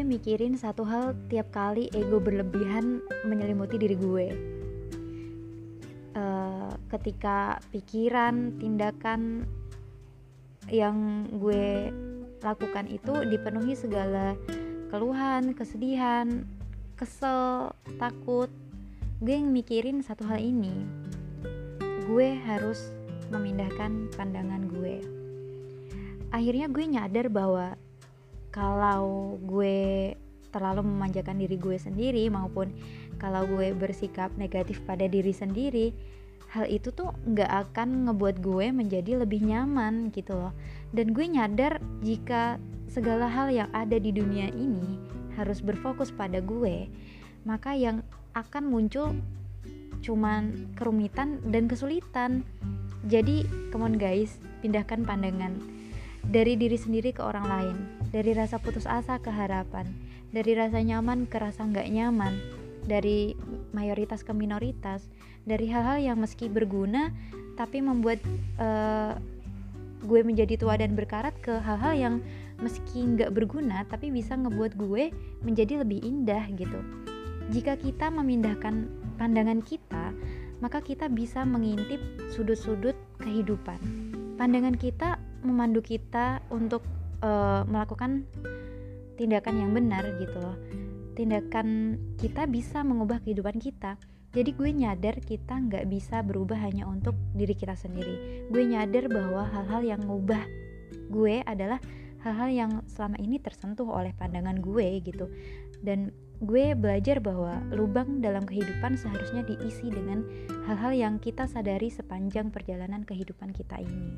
mikirin satu hal tiap kali ego berlebihan menyelimuti diri gue. Uh, ketika pikiran, tindakan yang gue lakukan itu dipenuhi segala keluhan, kesedihan, kesel, takut, gue yang mikirin satu hal ini. Gue harus memindahkan pandangan gue. Akhirnya gue nyadar bahwa kalau gue terlalu memanjakan diri gue sendiri maupun kalau gue bersikap negatif pada diri sendiri hal itu tuh nggak akan ngebuat gue menjadi lebih nyaman gitu loh. Dan gue nyadar jika segala hal yang ada di dunia ini harus berfokus pada gue maka yang akan muncul cuman kerumitan dan kesulitan. Jadi come on guys pindahkan pandangan dari diri sendiri ke orang lain dari rasa putus asa ke harapan. Dari rasa nyaman ke rasa nggak nyaman. Dari mayoritas ke minoritas. Dari hal-hal yang meski berguna tapi membuat uh, gue menjadi tua dan berkarat ke hal-hal yang meski nggak berguna tapi bisa ngebuat gue menjadi lebih indah gitu. Jika kita memindahkan pandangan kita maka kita bisa mengintip sudut-sudut kehidupan. Pandangan kita memandu kita untuk uh, melakukan tindakan yang benar gitu loh. Tindakan kita bisa mengubah kehidupan kita. Jadi gue nyadar kita nggak bisa berubah hanya untuk diri kita sendiri. Gue nyadar bahwa hal-hal yang ngubah gue adalah hal-hal yang selama ini tersentuh oleh pandangan gue gitu. Dan gue belajar bahwa lubang dalam kehidupan seharusnya diisi dengan hal-hal yang kita sadari sepanjang perjalanan kehidupan kita ini.